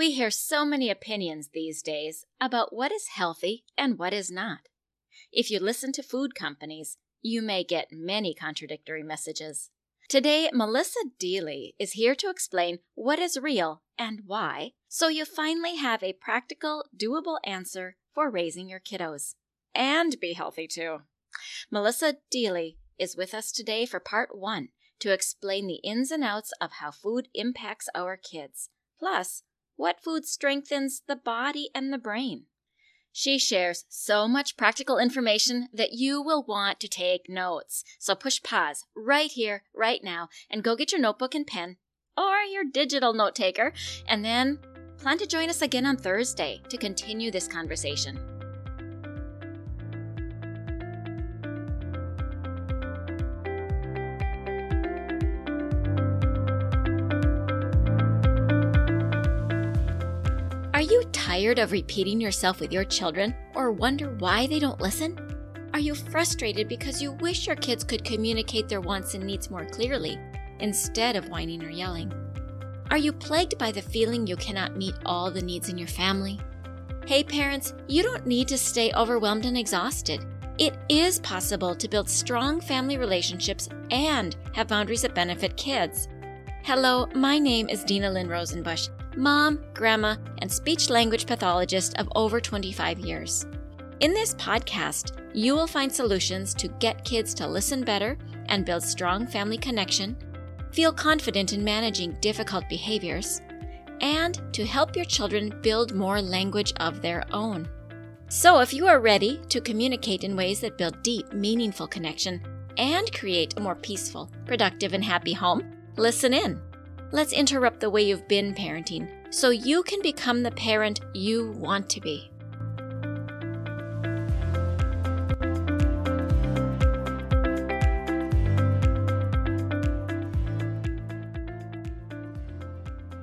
We hear so many opinions these days about what is healthy and what is not. If you listen to food companies, you may get many contradictory messages. Today, Melissa Deally is here to explain what is real and why, so you finally have a practical, doable answer for raising your kiddos. And be healthy too. Melissa Deally is with us today for part one to explain the ins and outs of how food impacts our kids, plus, what food strengthens the body and the brain. She shares so much practical information that you will want to take notes. So push pause right here, right now, and go get your notebook and pen or your digital note taker, and then plan to join us again on Thursday to continue this conversation. Tired of repeating yourself with your children or wonder why they don't listen? Are you frustrated because you wish your kids could communicate their wants and needs more clearly instead of whining or yelling? Are you plagued by the feeling you cannot meet all the needs in your family? Hey, parents, you don't need to stay overwhelmed and exhausted. It is possible to build strong family relationships and have boundaries that benefit kids. Hello, my name is Dinalynn Rosenbush mom, grandma, and speech language pathologist of over 25 years. In this podcast, you will find solutions to get kids to listen better and build strong family connection, feel confident in managing difficult behaviors, and to help your children build more language of their own. So, if you are ready to communicate in ways that build deep, meaningful connection and create a more peaceful, productive, and happy home, listen in. Let's interrupt the way you've been parenting so you can become the parent you want to be.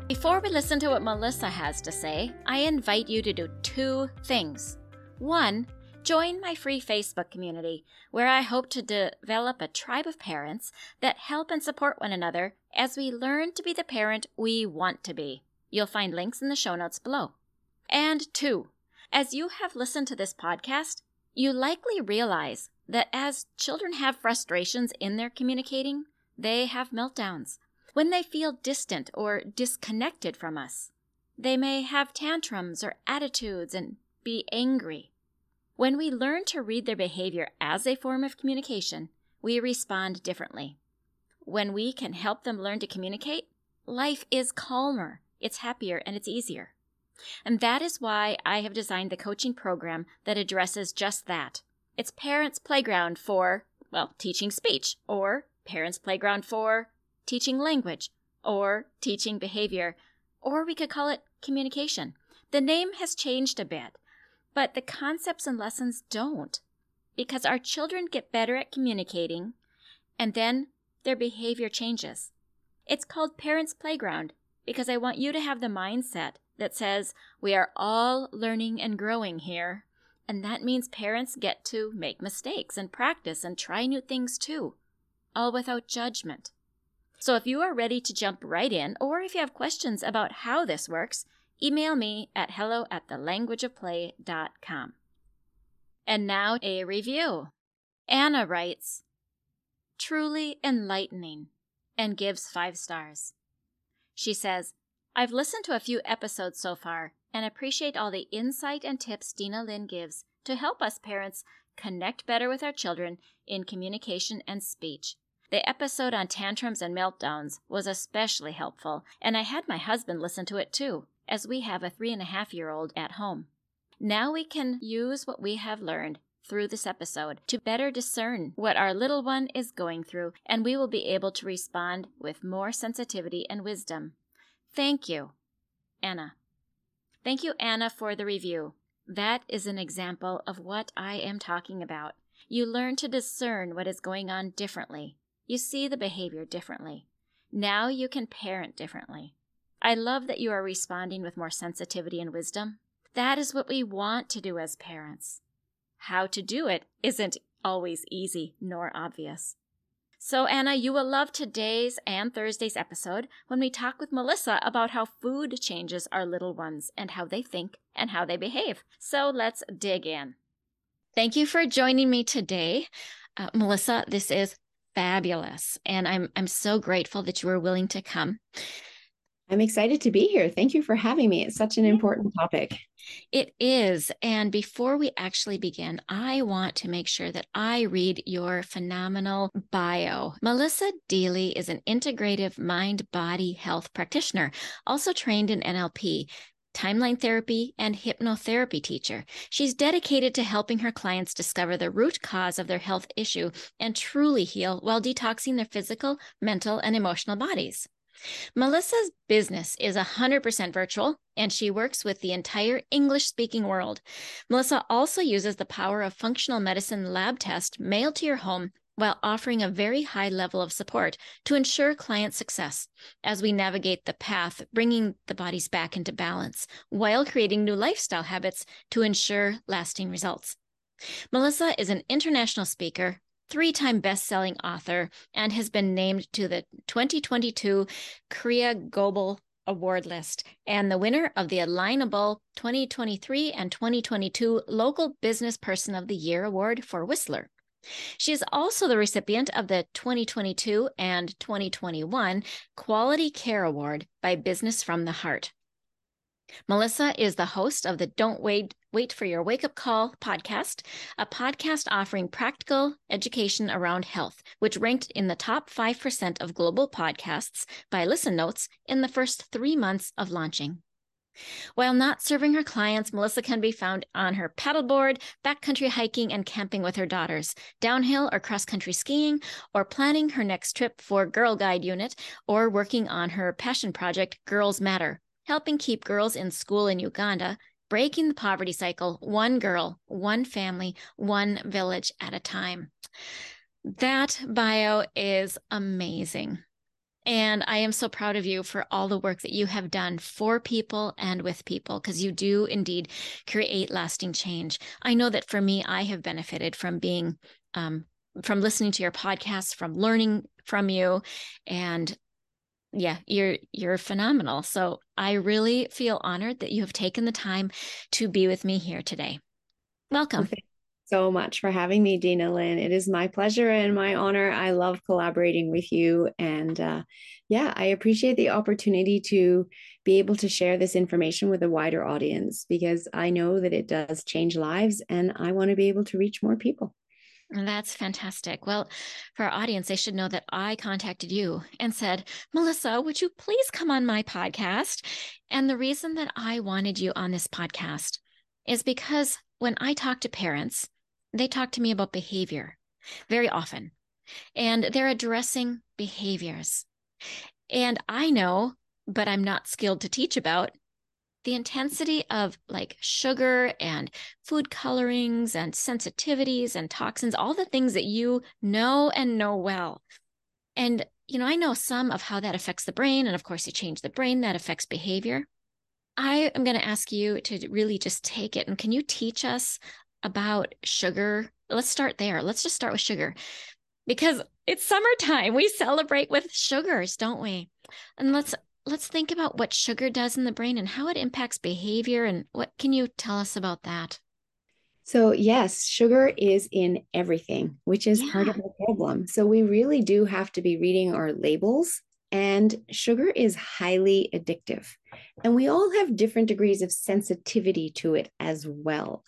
Before we listen to what Melissa has to say, I invite you to do two things. One, Join my free Facebook community, where I hope to develop a tribe of parents that help and support one another as we learn to be the parent we want to be. You'll find links in the show notes below. And two, as you have listened to this podcast, you likely realize that as children have frustrations in their communicating, they have meltdowns. When they feel distant or disconnected from us, they may have tantrums or attitudes and be angry. When we learn to read their behavior as a form of communication, we respond differently. When we can help them learn to communicate, life is calmer, it's happier, and it's easier. And that is why I have designed the coaching program that addresses just that. It's Parents Playground for, well, teaching speech, or Parents Playground for teaching language, or teaching behavior, or we could call it communication. The name has changed a bit, but the concepts and lessons don't because our children get better at communicating and then their behavior changes. It's called Parents Playground because I want you to have the mindset that says we are all learning and growing here. And that means parents get to make mistakes and practice and try new things too, all without judgment. So if you are ready to jump right in, or if you have questions about how this works, email me at hello at thelanguageofplay.com. And now a review. Anna writes, truly enlightening, and gives five stars. She says, I've listened to a few episodes so far and appreciate all the insight and tips Dinalynn gives to help us parents connect better with our children in communication and speech. The episode on tantrums and meltdowns was especially helpful, and I had my husband listen to it too as we have a three and a half year old at home. Now we can use what we have learned through this episode to better discern what our little one is going through, and we will be able to respond with more sensitivity and wisdom. Thank you, Anna. Thank you, Anna, for the review. That is an example of what I am talking about. You learn to discern what is going on differently. You see the behavior differently. Now you can parent differently. I love that you are responding with more sensitivity and wisdom. That is what we want to do as parents. How to do it isn't always easy nor obvious. So, Anna, you will love today's and Thursday's episode when we talk with Melissa about how food changes our little ones and how they think and how they behave. So, let's dig in. Thank you for joining me today. Uh, Melissa, this is fabulous. And I'm I'm so grateful that you were willing to come. I'm excited to be here. Thank you for having me. It's such an important topic. It is. And before we actually begin, I want to make sure that I read your phenomenal bio. Melissa Deally is an integrative mind body health practitioner, also trained in NLP timeline therapy, and hypnotherapy teacher. She's dedicated to helping her clients discover the root cause of their health issue and truly heal while detoxing their physical, mental, and emotional bodies. Melissa's business is 100% virtual, and she works with the entire English speaking world. Melissa also uses the power of functional medicine lab test mailed to your home while offering a very high level of support to ensure client success as we navigate the path, bringing the bodies back into balance while creating new lifestyle habits to ensure lasting results. Melissa is an international speaker, three time best selling author, and has been named to the 2022 Korea Global Award list and the winner of the Alignable 2023 and 2022 Local Business Person of the Year Award for Whistler. She is also the recipient of the 2022 and 2021 Quality Care Award by Business from the Heart. Melissa is the host of the Don't Wait Wait for Your Wake Up Call podcast, a podcast offering practical education around health, which ranked in the top 5% of global podcasts by Listen Notes in the first three months of launching. While not serving her clients, Melissa can be found on her paddleboard, backcountry hiking, and camping with her daughters, downhill or cross country skiing, or planning her next trip for Girl Guide Unit, or working on her passion project, Girls Matter, helping keep girls in school in Uganda, breaking the poverty cycle, one girl, one family, one village at a time. That bio is amazing. And I am so proud of you for all the work that you have done for people and with people, because you do indeed create lasting change. I know that for me, I have benefited from being, um, from listening to your podcast, from learning from you. And yeah, you're you're phenomenal. So I really feel honored that you have taken the time to be with me here today. Welcome so much for having me, Dinalynn. It is my pleasure and my honor. I love collaborating with you. And uh, yeah, I appreciate the opportunity to be able to share this information with a wider audience because I know that it does change lives and I want to be able to reach more people. That's fantastic. Well, for our audience, they should know that I contacted you and said, Melissa, would you please come on my podcast? And the reason that I wanted you on this podcast is because when I talk to parents, they talk to me about behavior very often, and they're addressing behaviors. And I know, but I'm not skilled to teach about the intensity of like sugar and food colorings and sensitivities and toxins, all the things that you know and know well. And, you know, I know some of how that affects the brain. And of course, you change the brain, that affects behavior. I am going to ask you to really just take it. And can you teach us about sugar. Let's start there. Let's just start with sugar because it's summertime. We celebrate with sugars, don't we? And let's let's think about what sugar does in the brain and how it impacts behavior and what can you tell us about that? So, yes, sugar is in everything, which is yeah. part of the problem. So, we really do have to be reading our labels. And sugar is highly addictive. And we all have different degrees of sensitivity to it as well.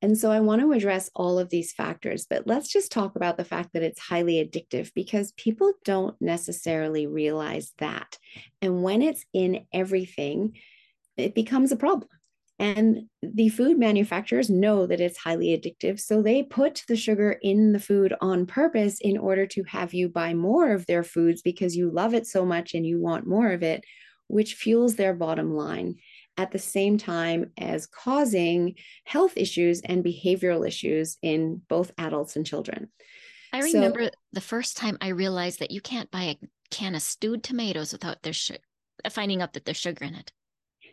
And so I want to address all of these factors, but let's just talk about the fact that it's highly addictive because people don't necessarily realize that. And when it's in everything, it becomes a problem. And the food manufacturers know that it's highly addictive. So they put the sugar in the food on purpose in order to have you buy more of their foods because you love it so much and you want more of it, which fuels their bottom line at the same time as causing health issues and behavioral issues in both adults and children. I remember so, the first time I realized that you can't buy a can of stewed tomatoes without there's sh- finding out that there's sugar in it.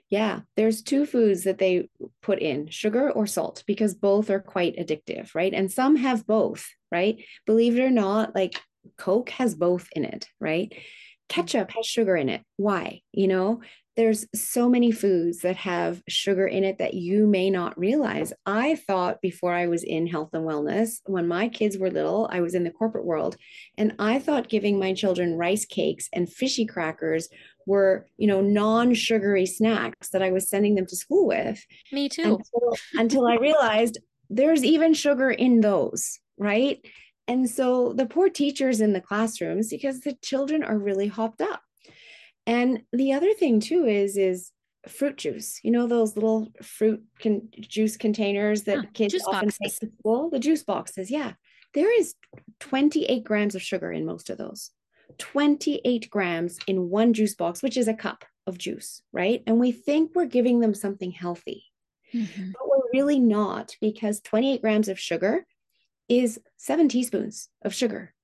Yeah, there's two foods that they put in sugar or salt because both are quite addictive, right? And some have both, right? Believe it or not, like Coke has both in it, right? Mm. Ketchup has sugar in it. Why? You know, there's so many foods that have sugar in it that you may not realize. I thought before I was in health and wellness, when my kids were little, I was in the corporate world, and I thought giving my children rice cakes and fishy crackers were, you know, non-sugary snacks that I was sending them to school with. Me too. Until, until I realized there's even sugar in those, right? And so the poor teachers in the classrooms, because the children are really hopped up. And the other thing too is is fruit juice. You know those little fruit con- juice containers that huh, kids often boxes. take to school. The juice boxes, yeah. There is 28 grams of sugar in most of those. 28 grams in one juice box, which is a cup of juice, right? And we think we're giving them something healthy, mm-hmm. but we're really not because 28 grams of sugar is seven teaspoons of sugar.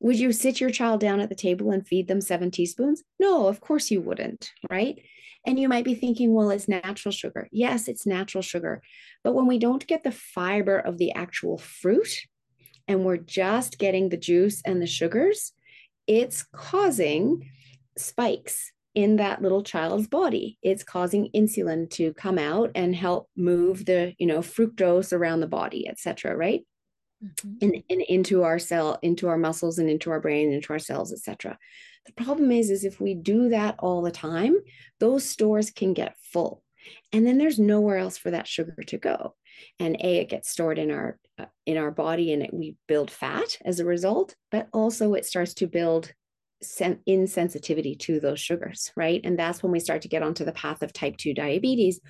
Would you sit your child down at the table and feed them seven teaspoons? No, of course you wouldn't, right? And you might be thinking, well, it's natural sugar. Yes, it's natural sugar. But when we don't get the fiber of the actual fruit and we're just getting the juice and the sugars, it's causing spikes in that little child's body. It's causing insulin to come out and help move the, you know, fructose around the body, etc. right? Mm-hmm. and, and into our cell, into our muscles and into our brain, into our cells, etc. The problem is, is if we do that all the time, those stores can get full. And then there's nowhere else for that sugar to go. And A, it gets stored in our uh, in our body and it, we build fat as a result, but also it starts to build sen- insensitivity to those sugars, right? And that's when we start to get onto the path of type 2 diabetes,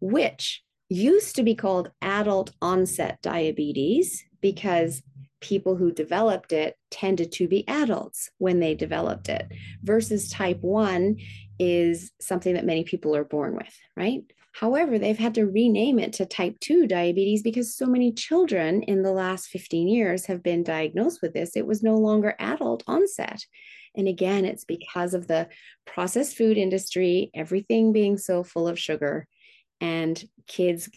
which used to be called adult onset diabetes because people who developed it tended to be adults when they developed it versus type 1 is something that many people are born with right? However they've had to rename it to type 2 diabetes because so many children in the last 15 years have been diagnosed with this. It was no longer adult onset. And again it's because of the processed food industry everything being so full of sugar and kids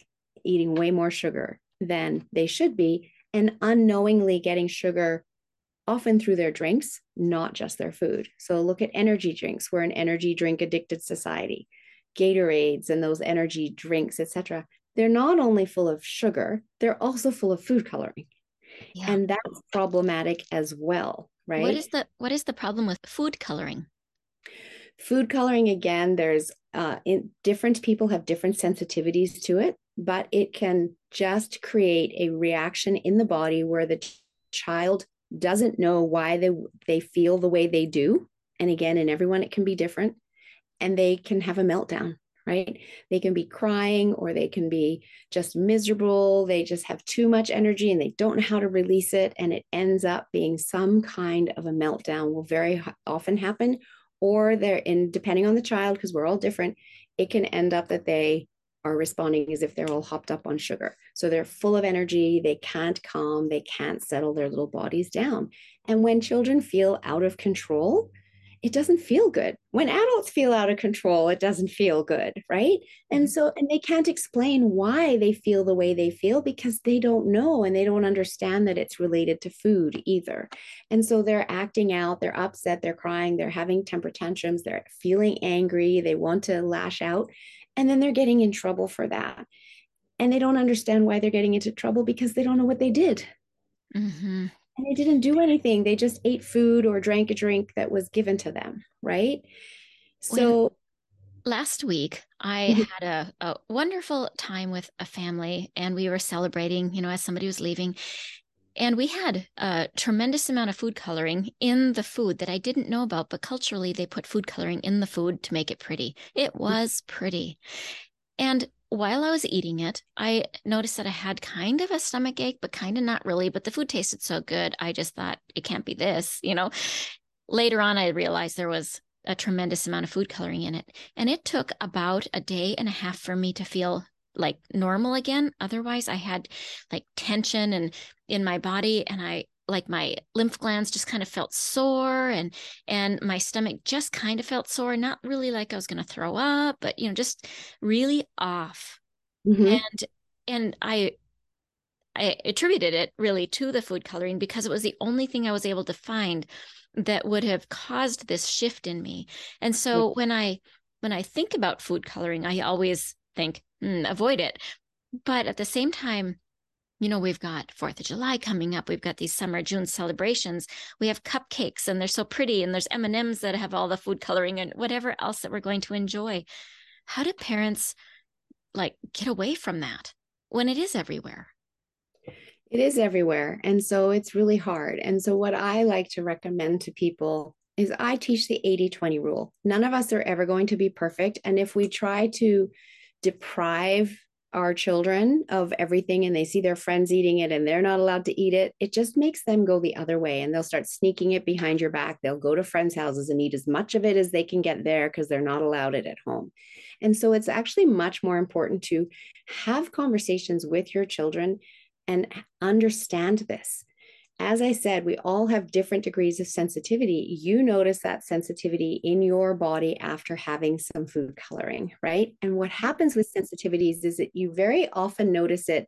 eating way more sugar than they should be and unknowingly getting sugar often through their drinks, not just their food. So look at energy drinks. We're an energy drink addicted society. Gatorades and those energy drinks, etc. They're not only full of sugar, they're also full of food coloring. Yeah. And that's problematic as well, right? What is the what is the problem with food coloring? Food coloring again, there's uh, in, different people have different sensitivities to it but it can just create a reaction in the body where the child doesn't know why they they feel the way they do. And again in everyone it can be different and they can have a meltdown right? They can be crying or they can be just miserable. They just have too much energy and they don't know how to release it and it ends up being some kind of a meltdown will very often happen or they're in depending on the child because we're all different it can end up that they are responding as if they're all hopped up on sugar. So they're full of energy, they can't calm, they can't settle their little bodies down. And when children feel out of control, it doesn't feel good. When adults feel out of control, it doesn't feel good, right? And so, and they can't explain why they feel the way they feel because they don't know and they don't understand that it's related to food either. And so they're acting out, they're upset, they're crying, they're having temper tantrums, they're feeling angry, they want to lash out. And then they're getting in trouble for that. And they don't understand why they're getting into trouble because they don't know what they did. Mm-hmm. And they didn't do anything. They just ate food or drank a drink that was given to them. Right. So when, last week, I mm-hmm. had a, a wonderful time with a family and we were celebrating, you know, as somebody was leaving. And we had a tremendous amount of food coloring in the food that I didn't know about, but culturally, they put food coloring in the food to make it pretty. It mm. was pretty. And while I was eating it, I noticed that I had kind of a stomach ache, but kind of not really. But the food tasted so good, I just thought it can't be this, you know. Later on, I realized there was a tremendous amount of food coloring in it. And it took about a day and a half for me to feel like normal again. Otherwise, I had like tension and in my body, and I like my lymph glands just kind of felt sore and and my stomach just kind of felt sore not really like i was going to throw up but you know just really off mm-hmm. and and i I attributed it really to the food coloring because it was the only thing I was able to find that would have caused this shift in me. And so yeah. when I when I think about food coloring, I always think mm, avoid it. But at the same time, you know, we've got Fourth of July coming up. We've got these summer June celebrations. We have cupcakes, and they're so pretty. And there's M and M's that have all the food coloring and whatever else that we're going to enjoy. How do parents like get away from that when it is everywhere? It is everywhere. And so it's really hard. And so, what I like to recommend to people is I teach the 80 20 rule. None of us are ever going to be perfect. And if we try to deprive our children of everything and they see their friends eating it and they're not allowed to eat it, it just makes them go the other way and they'll start sneaking it behind your back. They'll go to friends' houses and eat as much of it as they can get there because they're not allowed it at home. And so it's actually much more important to have conversations with your children and understand this as I said, we all have different degrees of sensitivity. You notice that sensitivity in your body after having some food coloring, right? And what mm-hmm. happens with sensitivities is that you very often notice it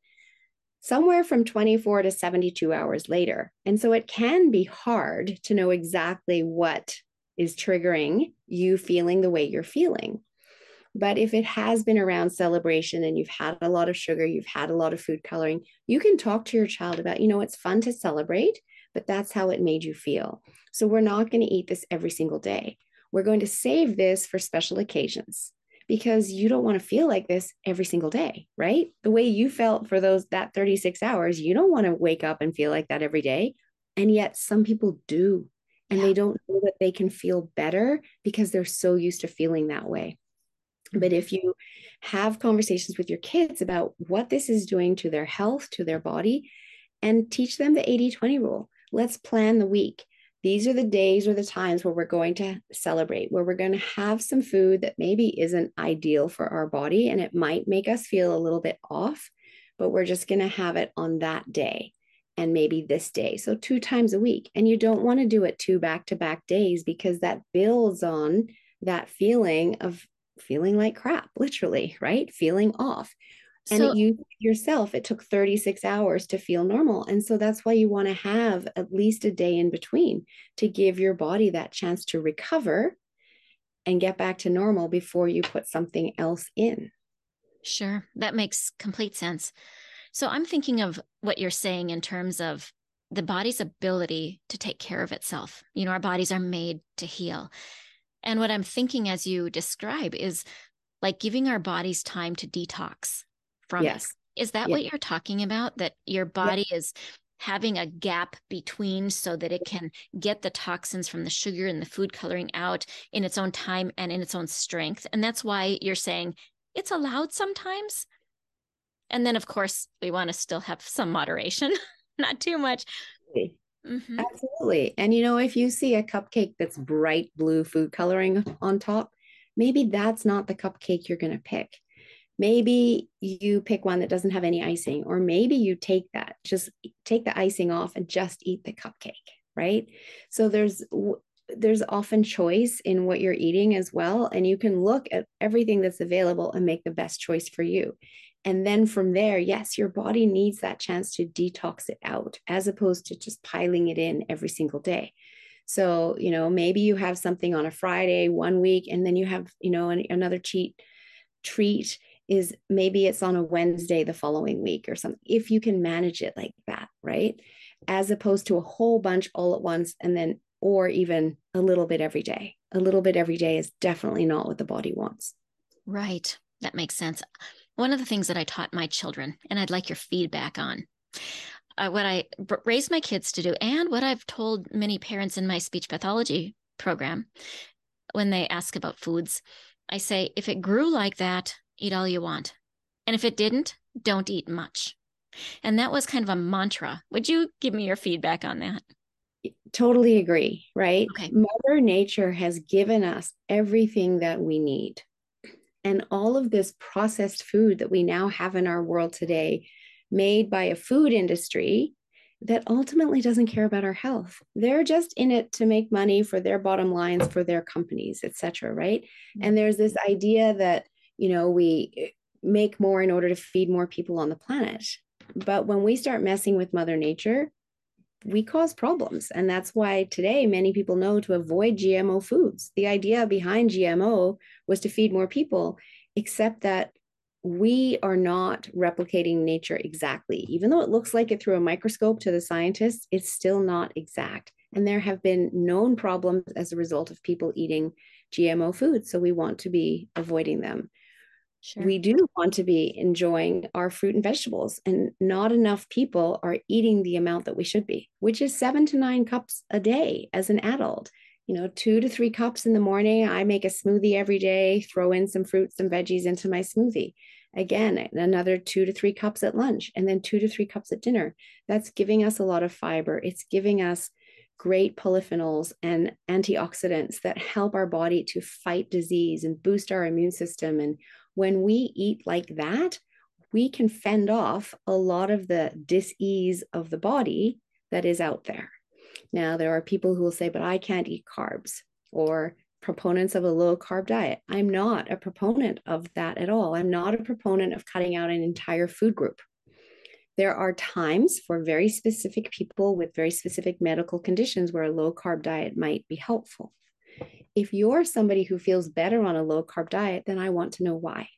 somewhere from 24 to 72 hours later. And so it can be hard to know exactly what is triggering you feeling the way you're feeling. But if it has been around celebration and you've had a lot of sugar, you've had a lot of food coloring, you can talk to your child about, you know, it's fun to celebrate, but that's how it made you feel. So we're not going to eat this every single day. We're going to save this for special occasions because you don't want to feel like this every single day, right? The way you felt for those that 36 hours, you don't want to wake up and feel like that every day. And yet some people do. And yeah. they don't know that they can feel better because they're so used to feeling that way. But if you have conversations with your kids about what this is doing to their health, to their body, and teach them the 80 20 rule, let's plan the week. These are the days or the times where we're going to celebrate, where we're going to have some food that maybe isn't ideal for our body and it might make us feel a little bit off, but we're just going to have it on that day and maybe this day. So, two times a week. And you don't want to do it two back to back days because that builds on that feeling of feeling like crap, literally, right? Feeling off. And so, you yourself, it took 36 hours to feel normal. And so that's why you want to have at least a day in between to give your body that chance to recover and get back to normal before you put something else in. Sure. That makes complete sense. So I'm thinking of what you're saying in terms of the body's ability to take care of itself. You know, our bodies are made to heal. And what I'm thinking as you describe is like giving our bodies time to detox from yes. it. Is that what you're talking about? That your body is having a gap between so that it can get the toxins from the sugar and the food coloring out in its own time and in its own strength. And that's why you're saying it's allowed sometimes. And then, of course, we want to still have some moderation, not too much. Mm-hmm. Absolutely. And you know, if you see a cupcake that's bright blue food coloring on top, maybe that's not the cupcake you're going to pick. Maybe you pick one that doesn't have any icing, or maybe you take that, just take the icing off and just eat the cupcake, right? So there's there's often choice in what you're eating as well and you can look at everything that's available and make the best choice for you and then from there, yes, your body needs that chance to detox it out as opposed to just piling it in every single day. So, you know, maybe you have something on a Friday one week and then you have, you know, an, another cheat treat is maybe it's on a Wednesday the following week or something, if you can manage it like that, right? As opposed to a whole bunch all at once and then, or even a little bit every day. A little bit every day is definitely not what the body wants. Right. That makes sense. One of the things that I taught my children, and I'd like your feedback on, uh, what I b- raised my kids to do, and what I've told many parents in my speech pathology program when they ask about foods, I say, if it grew like that, eat all you want. And if it didn't, don't eat much. And that was kind of a mantra. Would you give me your feedback on that? Totally agree, right? Okay. Mother Nature has given us everything that we need. And all of this processed food that we now have in our world today, made by a food industry that ultimately doesn't care about our health. They're just in it to make money for their bottom lines for their companies, et cetera, right? Mm-hmm. And there's this idea that, you know, we make more in order to feed more people on the planet. But when we start messing with Mother Nature, we cause problems. And that's why today many people know to avoid GMO foods. The idea behind GMO was to feed more people, except that we are not replicating nature exactly. Even though it looks like it through a microscope to the scientists, it's still not exact. And there have been known problems as a result of people eating GMO foods. So we want to be avoiding them. Sure. We do want to be enjoying our fruit and vegetables, and not enough people are eating the amount that we should be, which is seven to nine cups a day as an adult. You know, two to three cups in the morning. I make a smoothie every day, throw in some fruits and veggies into my smoothie. Again, another two to three cups at lunch, and then two to three cups at dinner. That's giving us a lot of fiber. It's giving us great polyphenols and antioxidants that help our body to fight disease and boost our immune system and when we eat like that, we can fend off a lot of the dis-ease of the body that is out there. Now, there are people who will say, but I can't eat carbs, or proponents of a low carb diet. I'm not a proponent of that at all. I'm not a proponent of cutting out an entire food group. There are times for very specific people with very specific medical conditions where a low carb diet might be helpful if you're somebody who feels better on a low carb diet, then I want to know why.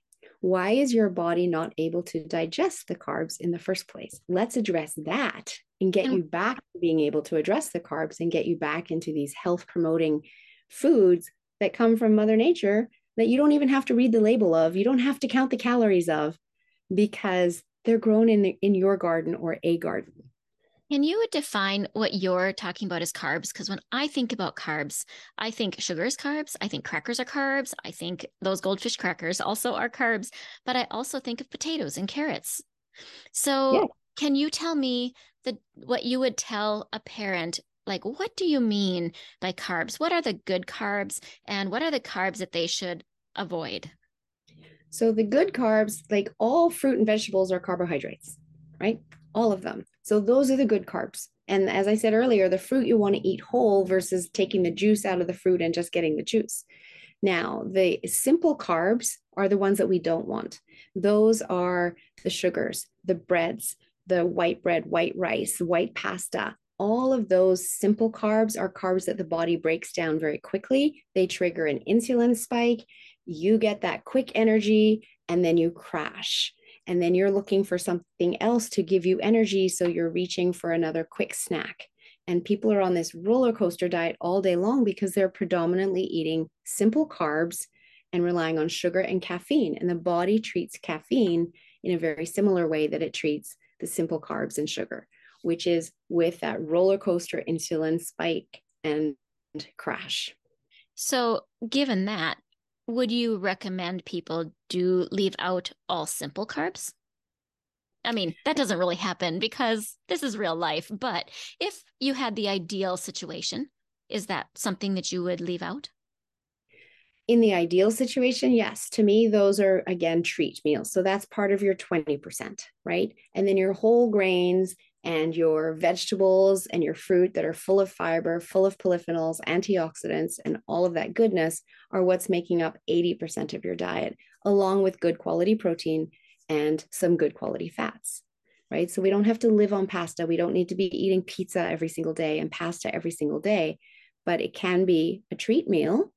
Why is your body not able to digest the carbs in the first place? Let's address that and get you back to being able to address the carbs and get you back into these health promoting foods that come from Mother Nature that you don't even have to read the label of. You don't have to count the calories of because they're grown in, the, in your garden or a garden. Can you define what you're talking about as carbs? Because when I think about carbs, I think sugar is carbs. I think crackers are carbs. I think those goldfish crackers also are carbs. But I also think of potatoes and carrots. So, yeah. can you tell me the what you would tell a parent? Like, what do you mean by carbs? What are the good carbs, and what are the carbs that they should avoid? So, the good carbs, like all fruit and vegetables, are carbohydrates, right? All of them. So those are the good carbs. And as I said earlier, the fruit you want to eat whole versus taking the juice out of the fruit and just getting the juice. Now, the simple carbs are the ones that we don't want. Those are the sugars, the breads, the white bread, white rice, white pasta. All of those simple carbs are carbs that the body breaks down very quickly. They trigger an insulin spike. You get that quick energy and then you crash and then you're looking for something else to give you energy so you're reaching for another quick snack. And people are on this roller coaster diet all day long because they're predominantly eating simple carbs and relying on sugar and caffeine. And the body treats caffeine in a very similar way that it treats the simple carbs and sugar which is with that roller coaster insulin spike and crash. So given that would you recommend people do leave out all simple carbs? I mean, that doesn't really happen because this is real life. But if you had the ideal situation, is that something that you would leave out? In the ideal situation, yes. To me, those are again treat meals. So that's part of your 20%, right? And then your whole grains and your vegetables and your fruit that are full of fiber, full of polyphenols, antioxidants, and all of that goodness are what's making up 80% of your diet, along with good quality protein and some good quality fats. Right. So we don't have to live on pasta. We don't need to be eating pizza every single day and pasta every single day, but it can be a treat meal.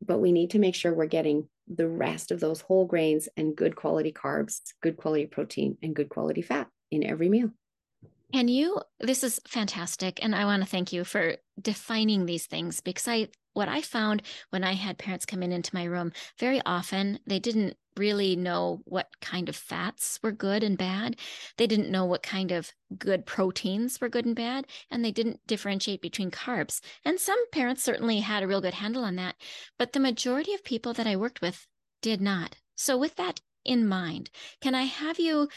But we need to make sure we're getting the rest of those whole grains and good quality carbs, good quality protein, and good quality fat in every meal. And you, this is fantastic. And I want to thank you for defining these things because I, what I found when I had parents come in into my room, very often they didn't really know what kind of fats were good and bad. They didn't know what kind of good proteins were good and bad. And they didn't differentiate between carbs. And some parents certainly had a real good handle on that. But the majority of people that I worked with did not. So, with that in mind, can I have you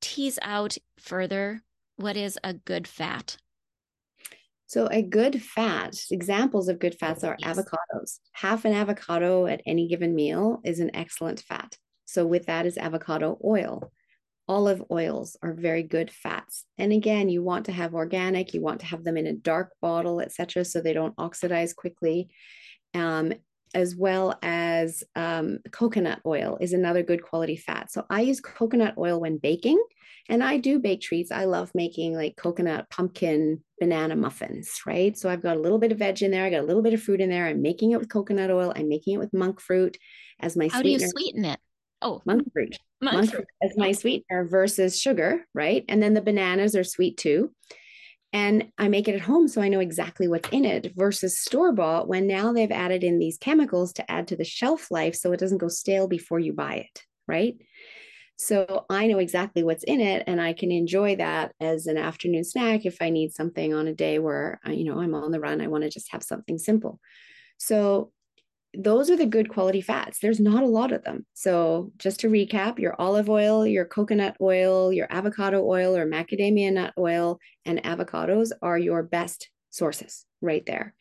tease out further what is a good fat? So, a good fat, examples of good fats are yes. avocados. Half an avocado at any given meal is an excellent fat. So, with that is avocado oil. Olive oils are very good fats. And again, you want to have organic, you want to have them in a dark bottle, etc., so they don't oxidize quickly. Um, as well as um, coconut oil is another good quality fat. So I use coconut oil when baking, and I do bake treats. I love making like coconut pumpkin banana muffins, right? So I've got a little bit of veg in there, I got a little bit of fruit in there. I'm making it with coconut oil. I'm making it with monk fruit as my How sweetener. do you sweeten it? Oh, monk fruit. Monk, monk fruit as my sweetener versus sugar, right? And then the bananas are sweet too and I make it at home so I know exactly what's in it versus store bought when now they've added in these chemicals to add to the shelf life so it doesn't go stale before you buy it, right? So I know exactly what's in it and I can enjoy that as an afternoon snack if I need something on a day where you know I'm on the run I want to just have something simple. So those are the good quality fats. There's not a lot of them. So, just to recap, your olive oil, your coconut oil, your avocado oil, or macadamia nut oil, and avocados are your best sources right there.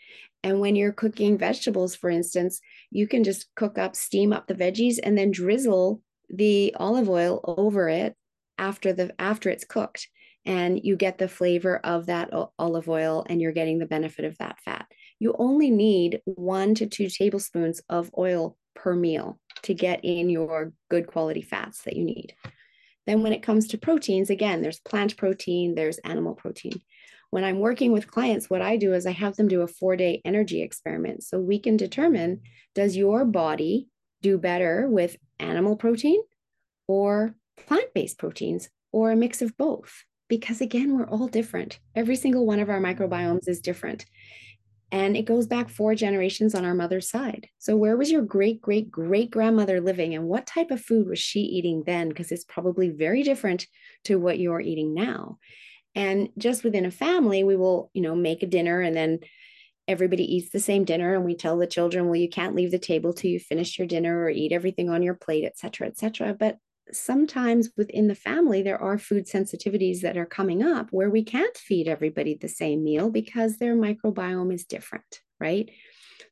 And when you're cooking vegetables, for instance, you can just cook up, steam up the veggies, and then drizzle the olive oil over it after the after it's cooked and you get the flavor of that olive oil and you're getting the benefit of that fat you only need one to two tablespoons of oil per meal to get in your good quality fats that you need. Then, when it comes to proteins, again, there's plant protein, there's animal protein. When I'm working with clients, what I do is I have them do a four day energy experiment so we can determine does your body do better with animal protein or plant based proteins or a mix of both? Because again, we're all different. Every single one of our microbiomes is different. And it goes back four generations on our mother's side. So, where was your great, great, great grandmother living and what type of food was she eating then? Because it's probably very different to what you're eating now. And just within a family, we will, you know, make a dinner and then everybody eats the same dinner and we tell the children well you can't leave the table till you finish your dinner or eat everything on your plate et cetera et cetera but sometimes within the family, there are food sensitivities that are coming up where we can't feed everybody the same meal because their microbiome is different, right?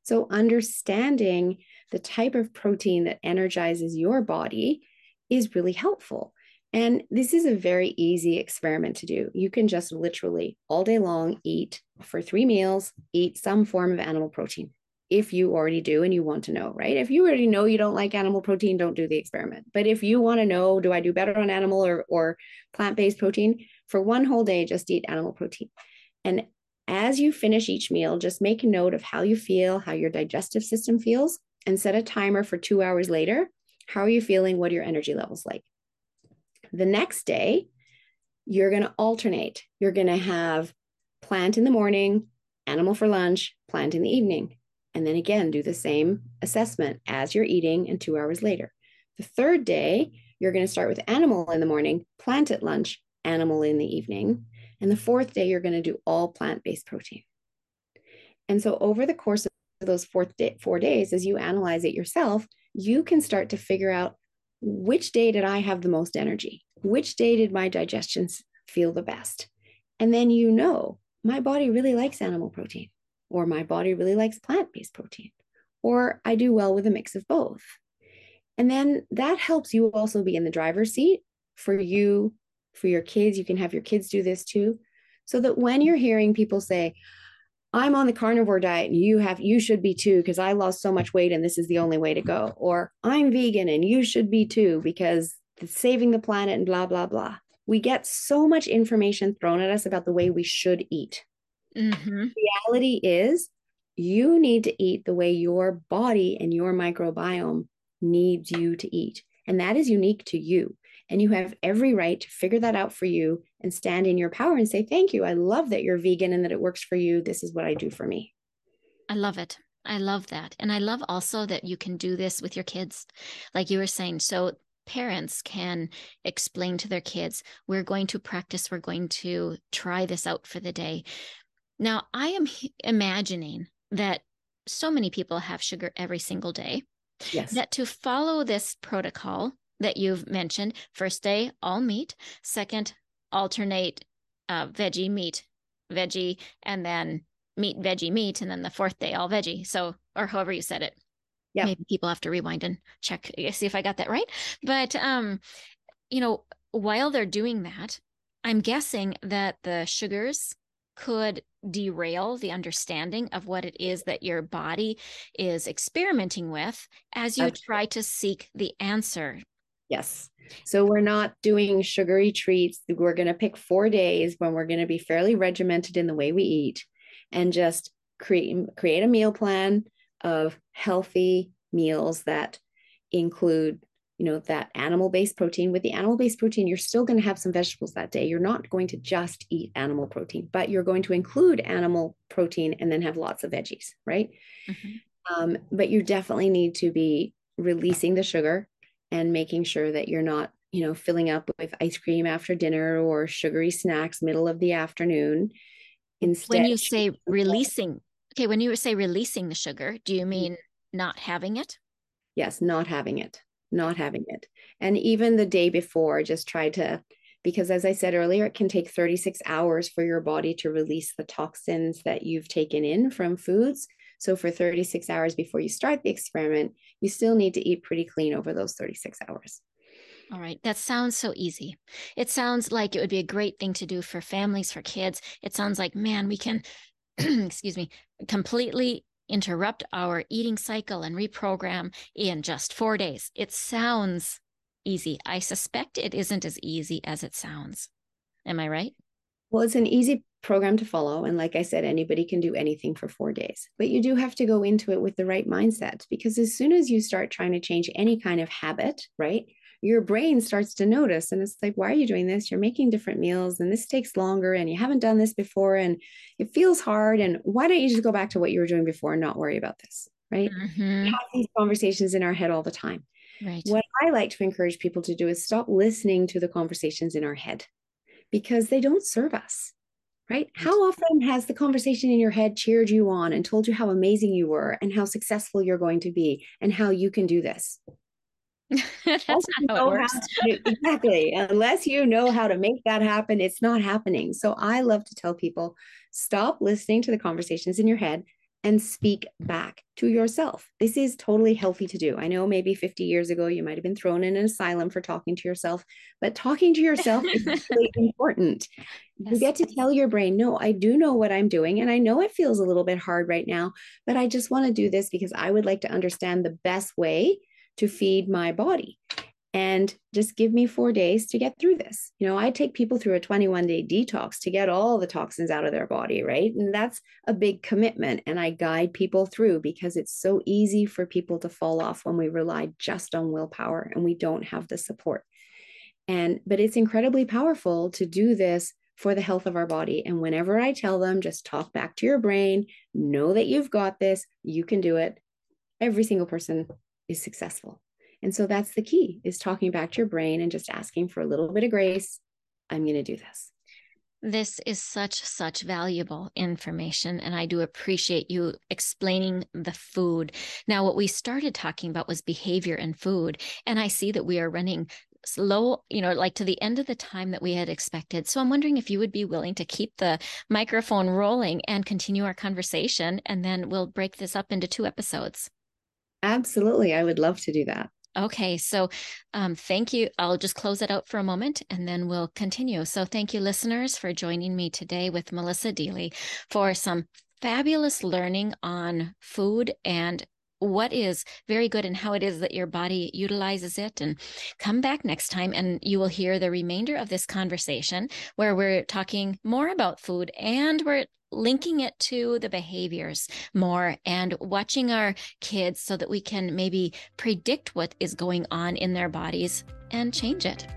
So, understanding the type of protein that energizes your body is really helpful. And this is a very easy experiment to do. You can just literally all day long eat for three meals, eat some form of animal protein if you already do and you want to know, right? If you already know you don't like animal protein, don't do the experiment. But if you want to know, do I do better on animal or, or plant based protein? For one whole day, just eat animal protein. And as you finish each meal, just make a note of how you feel, how your digestive system feels, and set a timer for two hours later. How are you feeling? What are your energy levels like? The next day, you're going to alternate. You're going to have plant in the morning, animal for lunch, plant in the evening and then again, do the same assessment as you're eating and two hours later. The third day, you're going to start with animal in the morning, plant at lunch, animal in the evening. And the fourth day, you're going to do all plant based protein. And so, over the course of those fourth day, four days, as you analyze it yourself, you can start to figure out which day did I have the most energy? Which day did my digestion feel the best? And then you know my body really likes animal protein or my body really likes plant based protein, or I do well with a mix of both. And then that helps you also be in the driver's seat for you, for your kids. You can have your kids do this too. So that when you're hearing people say, I'm on the carnivore diet and you have you should be too because I lost so much weight and this is the only way to go or I'm vegan and you should be too because saving the planet and blah blah blah. We get so much information thrown at us about the way we should eat. Mm-hmm. Reality is, you need to eat the way your body and your microbiome needs you to eat. And that is unique to you. And you have every right to figure that out for you and stand in your power and say, Thank you. I love that you're vegan and that it works for you. This is what I do for me. I love it. I love that. And I love also that you can do this with your kids, like you were saying. So parents can explain to their kids, we're going to practice, we're going to try this out for the day. Now, I am imagining that so many people have sugar every single day. Yes. That to follow this protocol that you've mentioned, first day, all meat, second, alternate uh, veggie, meat, veggie, and then meat, veggie, meat, and then the fourth day, all veggie. So, or however you said it. Yeah. Maybe people have to rewind and check, see if I got that right. But, um, you know, while they're doing that, I'm guessing that the sugars could derail the understanding of what it is that your body is experimenting with as you try to seek the answer. Yes. So we're not doing sugary treats. We're going to pick four days when we're going to be fairly regimented in the way we eat and just create create a meal plan of healthy meals that include you know that animal based protein. With the animal based protein you're still going to have some vegetables that day. You're not going to just eat animal protein but you're going to include animal protein and then have lots of veggies right? Mm-hmm. um, but you definitely need to be releasing the sugar and making sure that you're not you know filling up with ice cream after dinner or sugary snacks middle of the afternoon. Instead when you say releasing okay when you say releasing the sugar do you mm-hmm. mean not having it? Yes not having it not having it. And even the day before, just try to, because as I said earlier, it can take 36 hours for your body to release the toxins that you've taken in from foods. So for 36 hours before you start the experiment, you still need to eat pretty clean over those 36 hours. All right. That sounds so easy. It sounds like it would be a great thing to do for families, for kids. It sounds like, man, we can, excuse me, completely interrupt our eating cycle and reprogram in just four days. It sounds easy. I suspect it isn't as easy as it sounds. Am I right? Well, it's an easy program to follow. And like I said, anybody can do anything for four days. But you do have to go into it with the right mindset because as soon as you start trying to change any kind of habit, right? Your brain starts to notice and it's like why are you doing this you're making different meals and this takes longer and you haven't done this before and it feels hard and why don't you just go back to what you were doing before and not worry about this right mm-hmm. we have these conversations in our head all the time right what i like to encourage people to do is stop listening to the conversations in our head because they don't serve us right? How often has the conversation in your head cheered you on and told you how amazing you were and how successful you're going to be and how you can do this? That's not how it works. How to, exactly. Unless you know how to make that happen, it's not happening. So I love to tell people stop listening to the conversations in your head and speak back to yourself. This is totally healthy to do. I know maybe 50 years ago you might have been thrown in an asylum for talking to yourself, but talking to yourself is really important. Yes. You get to tell your brain, no, I do know what I'm doing. And I know it feels a little bit hard right now, but I just want to do this because I would like to understand the best way to feed my body and just give me four days to get through this. You know, I take people through a 21 day detox to get all the toxins out of their body, right? And that's a big commitment. And I guide people through because it's so easy for people to fall off when we rely just on willpower and we don't have the support. And, but it's incredibly powerful to do this for the health of our body. And whenever I tell them, just talk back to your brain, know that you've got this, you can do it. Every single person is successful. And so that's the key is talking back to your brain and just asking for a little bit of grace. I'm going to do this. This is such, such valuable information. And I do appreciate you explaining the food. Now, what we started talking about was behavior and food. And I see that we are running slow, you know, like to the end of the time that we had expected. So I'm wondering if you would be willing to keep the microphone rolling and continue our conversation. And then we'll break this up into two episodes. Absolutely. I would love to do that. Okay, so um, thank you. I'll just close it out for a moment and then we'll continue. So, thank you, listeners, for joining me today with Melissa Deally for some fabulous learning on food and what is very good and how it is that your body utilizes it. And come back next time and you will hear the remainder of this conversation where we're talking more about food and we're linking it to the behaviors more and watching our kids so that we can maybe predict what is going on in their bodies and change it.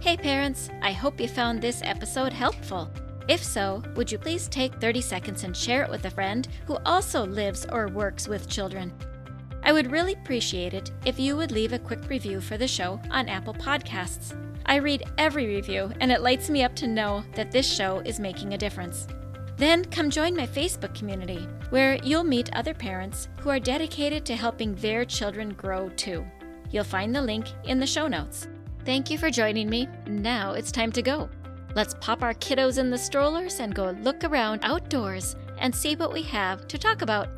Hey, parents, I hope you found this episode helpful. If so, would you please take 30 seconds and share it with a friend who also lives or works with children? I would really appreciate it if you would leave a quick review for the show on Apple Podcasts. I read every review, and it lights me up to know that this show is making a difference. Then come join my Facebook community, where you'll meet other parents who are dedicated to helping their children grow too. You'll find the link in the show notes. Thank you for joining me. Now it's time to go. Let's pop our kiddos in the strollers and go look around outdoors and see what we have to talk about.